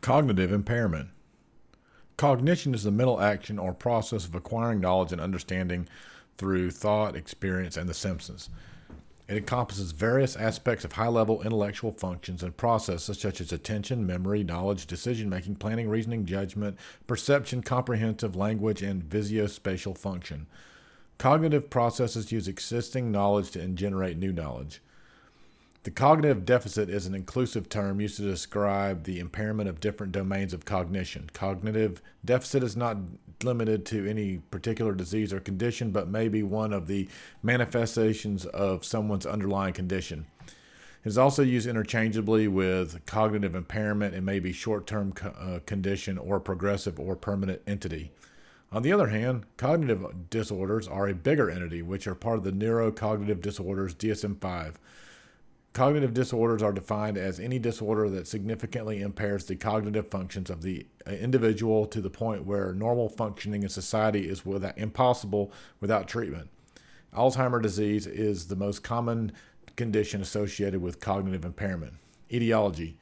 Cognitive impairment. Cognition is the mental action or process of acquiring knowledge and understanding through thought, experience, and the senses. It encompasses various aspects of high level intellectual functions and processes such as attention, memory, knowledge, decision making, planning, reasoning, judgment, perception, comprehensive language, and visuospatial function. Cognitive processes use existing knowledge to generate new knowledge. The cognitive deficit is an inclusive term used to describe the impairment of different domains of cognition. Cognitive deficit is not limited to any particular disease or condition, but may be one of the manifestations of someone's underlying condition. It is also used interchangeably with cognitive impairment and may be short term co- uh, condition or progressive or permanent entity. On the other hand, cognitive disorders are a bigger entity, which are part of the neurocognitive disorders DSM 5. Cognitive disorders are defined as any disorder that significantly impairs the cognitive functions of the uh, individual to the point where normal functioning in society is without, impossible without treatment. Alzheimer's disease is the most common condition associated with cognitive impairment. Etiology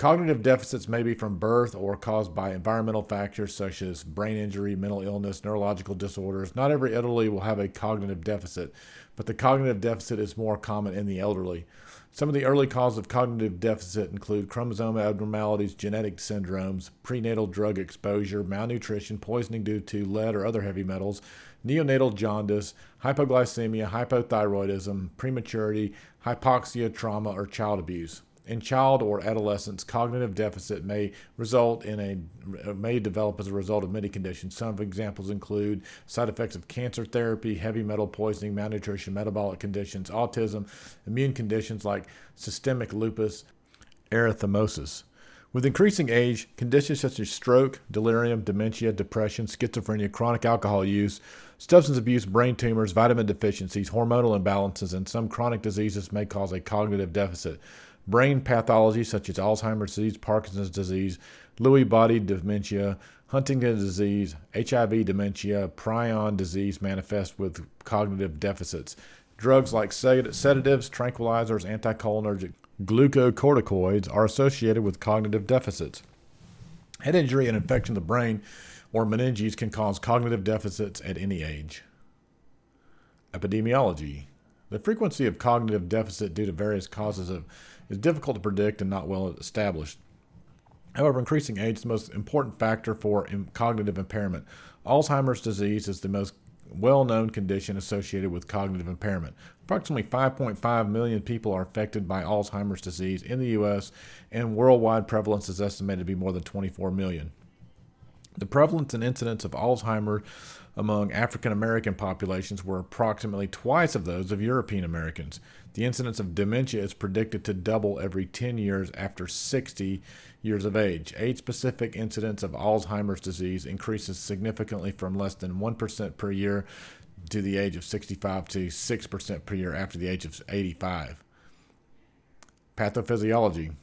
Cognitive deficits may be from birth or caused by environmental factors such as brain injury, mental illness, neurological disorders. Not every elderly will have a cognitive deficit, but the cognitive deficit is more common in the elderly. Some of the early causes of cognitive deficit include chromosome abnormalities, genetic syndromes, prenatal drug exposure, malnutrition, poisoning due to lead or other heavy metals, neonatal jaundice, hypoglycemia, hypothyroidism, prematurity, hypoxia, trauma, or child abuse. In child or adolescents, cognitive deficit may result in a may develop as a result of many conditions. Some examples include side effects of cancer therapy, heavy metal poisoning, malnutrition, metabolic conditions, autism, immune conditions like systemic lupus, erythematosus. With increasing age, conditions such as stroke, delirium, dementia, depression, schizophrenia, chronic alcohol use, substance abuse, brain tumors, vitamin deficiencies, hormonal imbalances, and some chronic diseases may cause a cognitive deficit. Brain pathology such as Alzheimer's disease, Parkinson's disease, Lewy body dementia, Huntington's disease, HIV dementia, prion disease manifest with cognitive deficits. Drugs like sedatives, tranquilizers, anticholinergic, glucocorticoids are associated with cognitive deficits. Head injury and infection of the brain or meninges can cause cognitive deficits at any age. Epidemiology. The frequency of cognitive deficit due to various causes of, is difficult to predict and not well established. However, increasing age is the most important factor for cognitive impairment. Alzheimer's disease is the most well known condition associated with cognitive impairment. Approximately 5.5 million people are affected by Alzheimer's disease in the U.S., and worldwide prevalence is estimated to be more than 24 million. The prevalence and incidence of Alzheimer's among African American populations were approximately twice of those of European Americans. The incidence of dementia is predicted to double every 10 years after 60 years of age. Age specific incidence of Alzheimer's disease increases significantly from less than 1% per year to the age of 65 to 6% per year after the age of 85. Pathophysiology.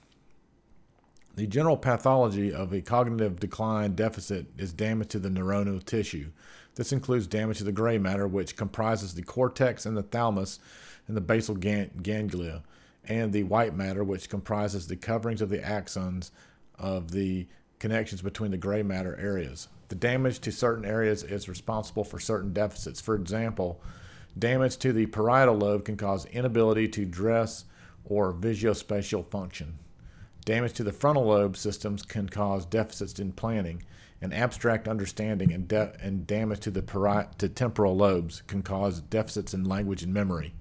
The general pathology of a cognitive decline deficit is damage to the neuronal tissue. This includes damage to the gray matter, which comprises the cortex and the thalamus and the basal ganglia, and the white matter, which comprises the coverings of the axons of the connections between the gray matter areas. The damage to certain areas is responsible for certain deficits. For example, damage to the parietal lobe can cause inability to dress or visuospatial function. Damage to the frontal lobe systems can cause deficits in planning, and abstract understanding and, de- and damage to the pari- to temporal lobes can cause deficits in language and memory.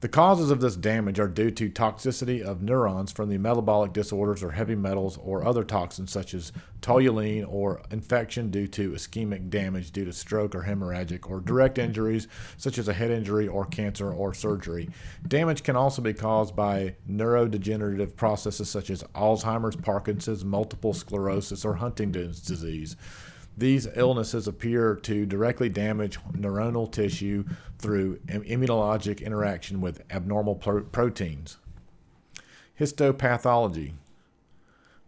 The causes of this damage are due to toxicity of neurons from the metabolic disorders or heavy metals or other toxins such as toluene or infection due to ischemic damage due to stroke or hemorrhagic or direct injuries such as a head injury or cancer or surgery. Damage can also be caused by neurodegenerative processes such as Alzheimer's, Parkinson's, multiple sclerosis, or Huntington's disease. These illnesses appear to directly damage neuronal tissue through immunologic interaction with abnormal pro- proteins. Histopathology.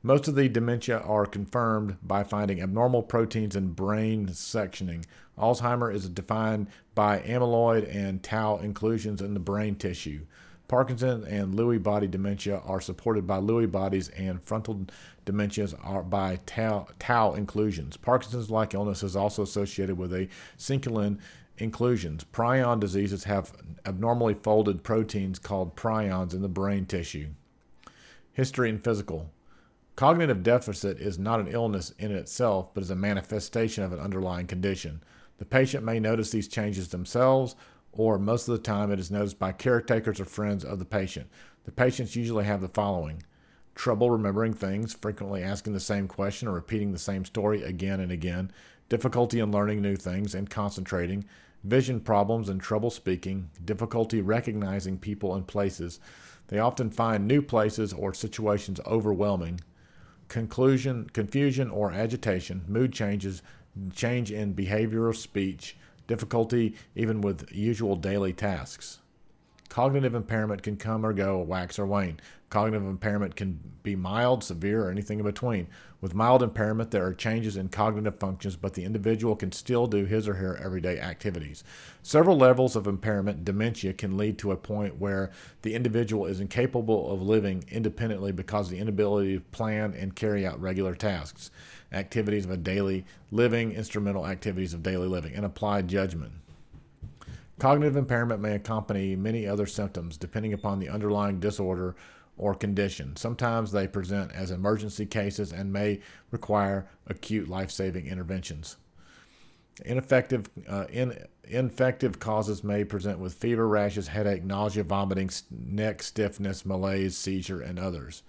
Most of the dementia are confirmed by finding abnormal proteins in brain sectioning. Alzheimer is defined by amyloid and tau inclusions in the brain tissue. Parkinson and Lewy body dementia are supported by Lewy bodies, and frontal dementias are by tau, tau inclusions. Parkinson's like illness is also associated with a synuclein inclusions. Prion diseases have abnormally folded proteins called prions in the brain tissue. History and physical. Cognitive deficit is not an illness in itself, but is a manifestation of an underlying condition. The patient may notice these changes themselves, or most of the time it is noticed by caretakers or friends of the patient. The patients usually have the following. Trouble remembering things, frequently asking the same question or repeating the same story again and again, difficulty in learning new things and concentrating, vision problems and trouble speaking, difficulty recognizing people and places. They often find new places or situations overwhelming, conclusion, confusion or agitation, mood changes, change in behavioral speech, difficulty even with usual daily tasks. Cognitive impairment can come or go, wax or wane. Cognitive impairment can be mild, severe, or anything in between. With mild impairment, there are changes in cognitive functions, but the individual can still do his or her everyday activities. Several levels of impairment, dementia, can lead to a point where the individual is incapable of living independently because of the inability to plan and carry out regular tasks, activities of a daily living, instrumental activities of daily living, and applied judgment. Cognitive impairment may accompany many other symptoms depending upon the underlying disorder or condition. Sometimes they present as emergency cases and may require acute life saving interventions. Ineffective, uh, in, infective causes may present with fever, rashes, headache, nausea, vomiting, neck stiffness, malaise, seizure, and others.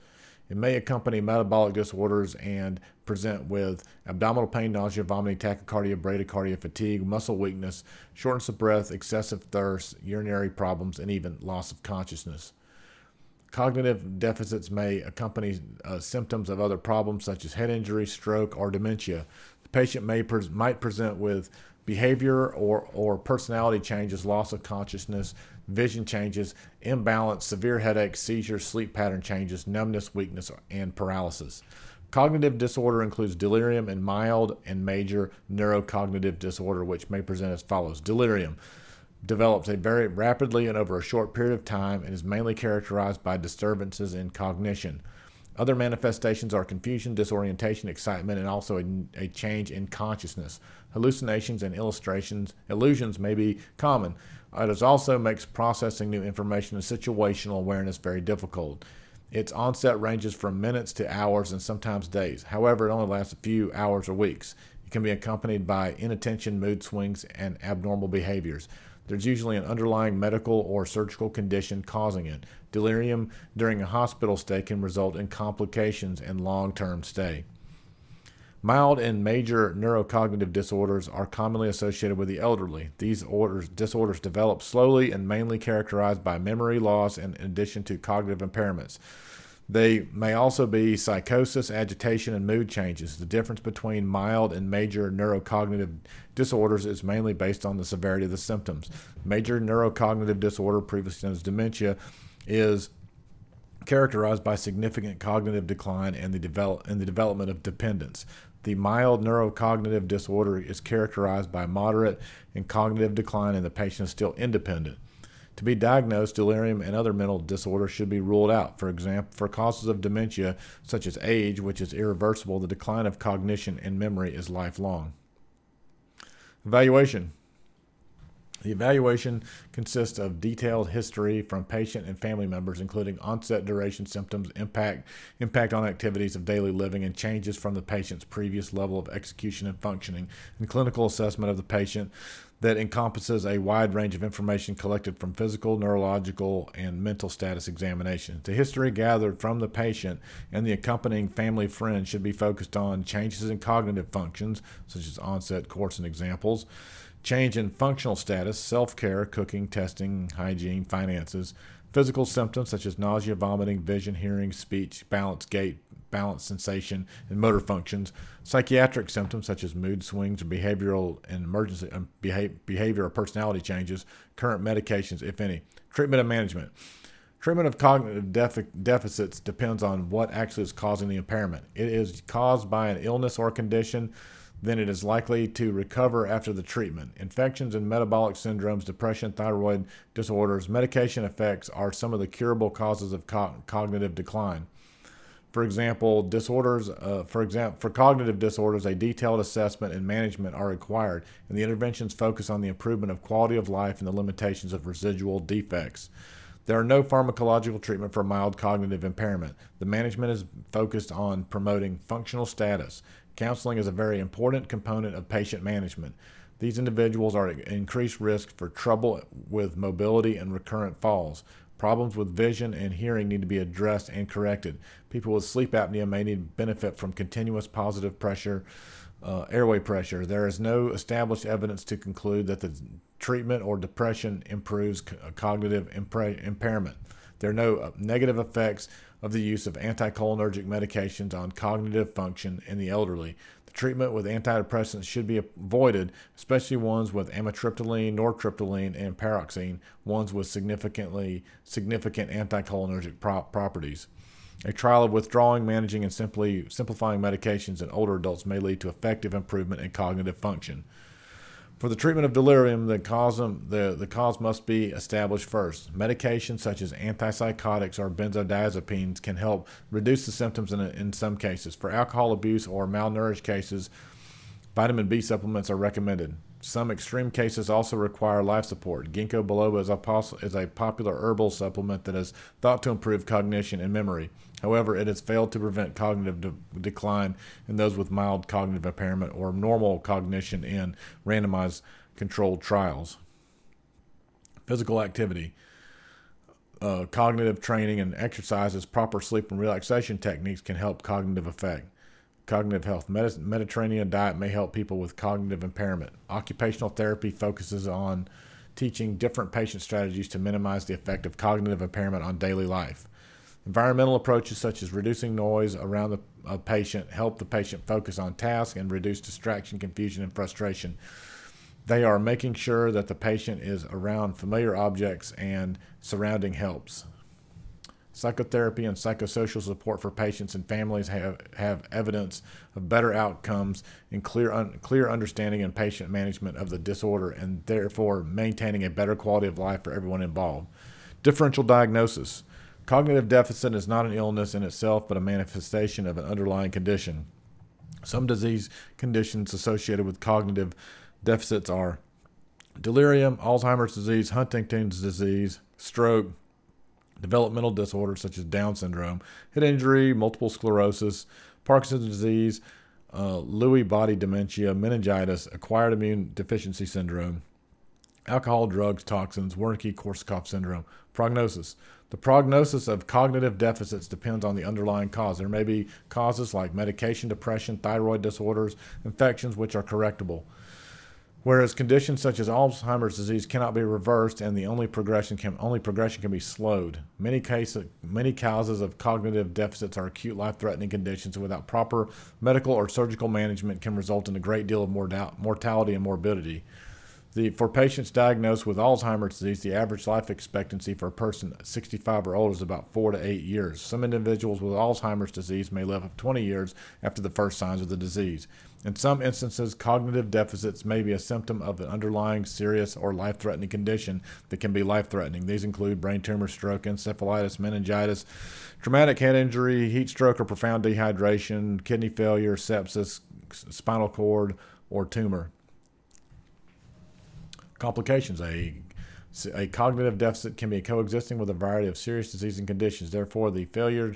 It may accompany metabolic disorders and present with abdominal pain, nausea, vomiting, tachycardia, bradycardia, fatigue, muscle weakness, shortness of breath, excessive thirst, urinary problems, and even loss of consciousness. Cognitive deficits may accompany uh, symptoms of other problems such as head injury, stroke, or dementia. The patient may might present with behavior or, or personality changes, loss of consciousness, vision changes, imbalance, severe headaches, seizures, sleep pattern changes, numbness, weakness, and paralysis. Cognitive disorder includes delirium and mild and major neurocognitive disorder, which may present as follows Delirium develops very rapidly and over a short period of time and is mainly characterized by disturbances in cognition. Other manifestations are confusion, disorientation, excitement, and also a, a, change in consciousness. Hallucinations and illustrations, illusions may be common. It also makes processing new information and situational awareness very difficult. Its onset ranges from minutes to hours and sometimes days. However, it only lasts a few hours or weeks. It can be accompanied by inattention, mood swings, and abnormal behaviors. There's usually an underlying medical or surgical condition causing it. Delirium during a hospital stay can result in complications and long term stay. Mild and major neurocognitive disorders are commonly associated with the elderly. These orders, disorders develop slowly and mainly characterized by memory loss in addition to cognitive impairments. They may also be psychosis, agitation, and mood changes. The difference between mild and major neurocognitive disorders is mainly based on the severity of the symptoms. Major neurocognitive disorder, previously known as dementia, is characterized by significant cognitive decline and the, develop, and the development of dependence. The mild neurocognitive disorder is characterized by moderate and cognitive decline, and the patient is still independent. To be diagnosed, delirium and other mental disorders should be ruled out. For example, for causes of dementia, such as age, which is irreversible, the decline of cognition and memory is lifelong. Evaluation. The evaluation consists of detailed history from patient and family members, including onset, duration, symptoms, impact, impact on activities of daily living, and changes from the patient's previous level of execution and functioning, and clinical assessment of the patient that encompasses a wide range of information collected from physical, neurological, and mental status examinations. The history gathered from the patient and the accompanying family friend should be focused on changes in cognitive functions, such as onset, course, and examples, change in functional status, self care, cooking, testing, hygiene, finances, physical symptoms such as nausea, vomiting, vision, hearing, speech, balance, gait, balance sensation, and motor functions. Psychiatric symptoms such as mood swings, behavioral and emergency um, behavior or personality changes. Current medications, if any. Treatment and management. Treatment of cognitive def- deficits depends on what actually is causing the impairment. It is caused by an illness or condition then it is likely to recover after the treatment. Infections and metabolic syndromes, depression, thyroid disorders, medication effects are some of the curable causes of co- cognitive decline. For example, disorders. Uh, for example, for cognitive disorders, a detailed assessment and management are required, and the interventions focus on the improvement of quality of life and the limitations of residual defects. There are no pharmacological treatment for mild cognitive impairment. The management is focused on promoting functional status. Counseling is a very important component of patient management. These individuals are at increased risk for trouble with mobility and recurrent falls. Problems with vision and hearing need to be addressed and corrected. People with sleep apnea may need benefit from continuous positive pressure, uh, airway pressure. There is no established evidence to conclude that the treatment or depression improves c- uh, cognitive impairment. There are no uh, negative effects of the use of anticholinergic medications on cognitive function in the elderly. The treatment with antidepressants should be avoided, especially ones with amitriptyline, nortriptyline, and paroxetine, ones with significantly significant anticholinergic pro- properties. A trial of withdrawing, managing, and simply simplifying medications in older adults may lead to effective improvement in cognitive function. For the treatment of delirium, the cause, the, the cause must be established first. Medications such as antipsychotics or benzodiazepines can help reduce the symptoms in, in some cases. For alcohol abuse or malnourished cases, vitamin B supplements are recommended. Some extreme cases also require life support. Ginkgo biloba is a, is a popular herbal supplement that is thought to improve cognition and memory. However, it has failed to prevent cognitive de- decline in those with mild cognitive impairment or normal cognition in randomized controlled trials. Physical activity. Uh, cognitive training and exercises, proper sleep and relaxation techniques can help cognitive effect. Cognitive health. Mediterranean diet may help people with cognitive impairment. Occupational therapy focuses on teaching different patient strategies to minimize the effect of cognitive impairment on daily life. Environmental approaches such as reducing noise around the a patient help the patient focus on tasks and reduce distraction, confusion, and frustration. They are making sure that the patient is around familiar objects and surrounding helps. Psychotherapy and psychosocial support for patients and families have, have evidence of better outcomes and clear, un, clear understanding and patient management of the disorder and therefore maintaining a better quality of life for everyone involved. Differential diagnosis. Cognitive deficit is not an illness in itself, but a manifestation of an underlying condition. Some disease conditions associated with cognitive deficits are delirium, Alzheimer's disease, Huntington's disease, stroke, developmental disorders such as Down syndrome, head injury, multiple sclerosis, Parkinson's disease, uh, Lewy body dementia, meningitis, acquired immune deficiency syndrome, alcohol, drugs, toxins, Wernicke Korsakoff syndrome. Prognosis. The prognosis of cognitive deficits depends on the underlying cause. There may be causes like medication, depression, thyroid disorders, infections, which are correctable. Whereas conditions such as Alzheimer's disease cannot be reversed, and the only progression can only progression can be slowed. Many cases, many causes of cognitive deficits are acute, life-threatening conditions, and without proper medical or surgical management, can result in a great deal of mortality and morbidity. The, for patients diagnosed with Alzheimer's disease, the average life expectancy for a person 65 or older is about four to eight years. Some individuals with Alzheimer's disease may live up 20 years after the first signs of the disease. In some instances, cognitive deficits may be a symptom of an underlying serious or life threatening condition that can be life threatening. These include brain tumor, stroke, encephalitis, meningitis, traumatic head injury, heat stroke or profound dehydration, kidney failure, sepsis, spinal cord, or tumor. Complications. A, a cognitive deficit can be coexisting with a variety of serious disease and conditions. Therefore, the failure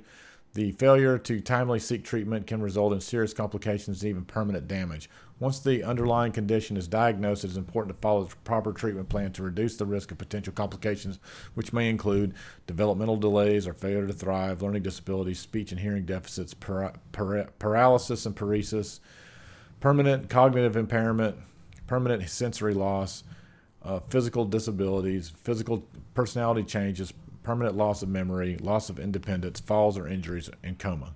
the failure to timely seek treatment can result in serious complications and even permanent damage. Once the underlying condition is diagnosed, it is important to follow the proper treatment plan to reduce the risk of potential complications, which may include developmental delays or failure to thrive, learning disabilities, speech and hearing deficits, para- para- paralysis and paresis, permanent cognitive impairment, permanent sensory loss, uh, physical disabilities, physical personality changes, permanent loss of memory, loss of independence, falls or injuries, and coma.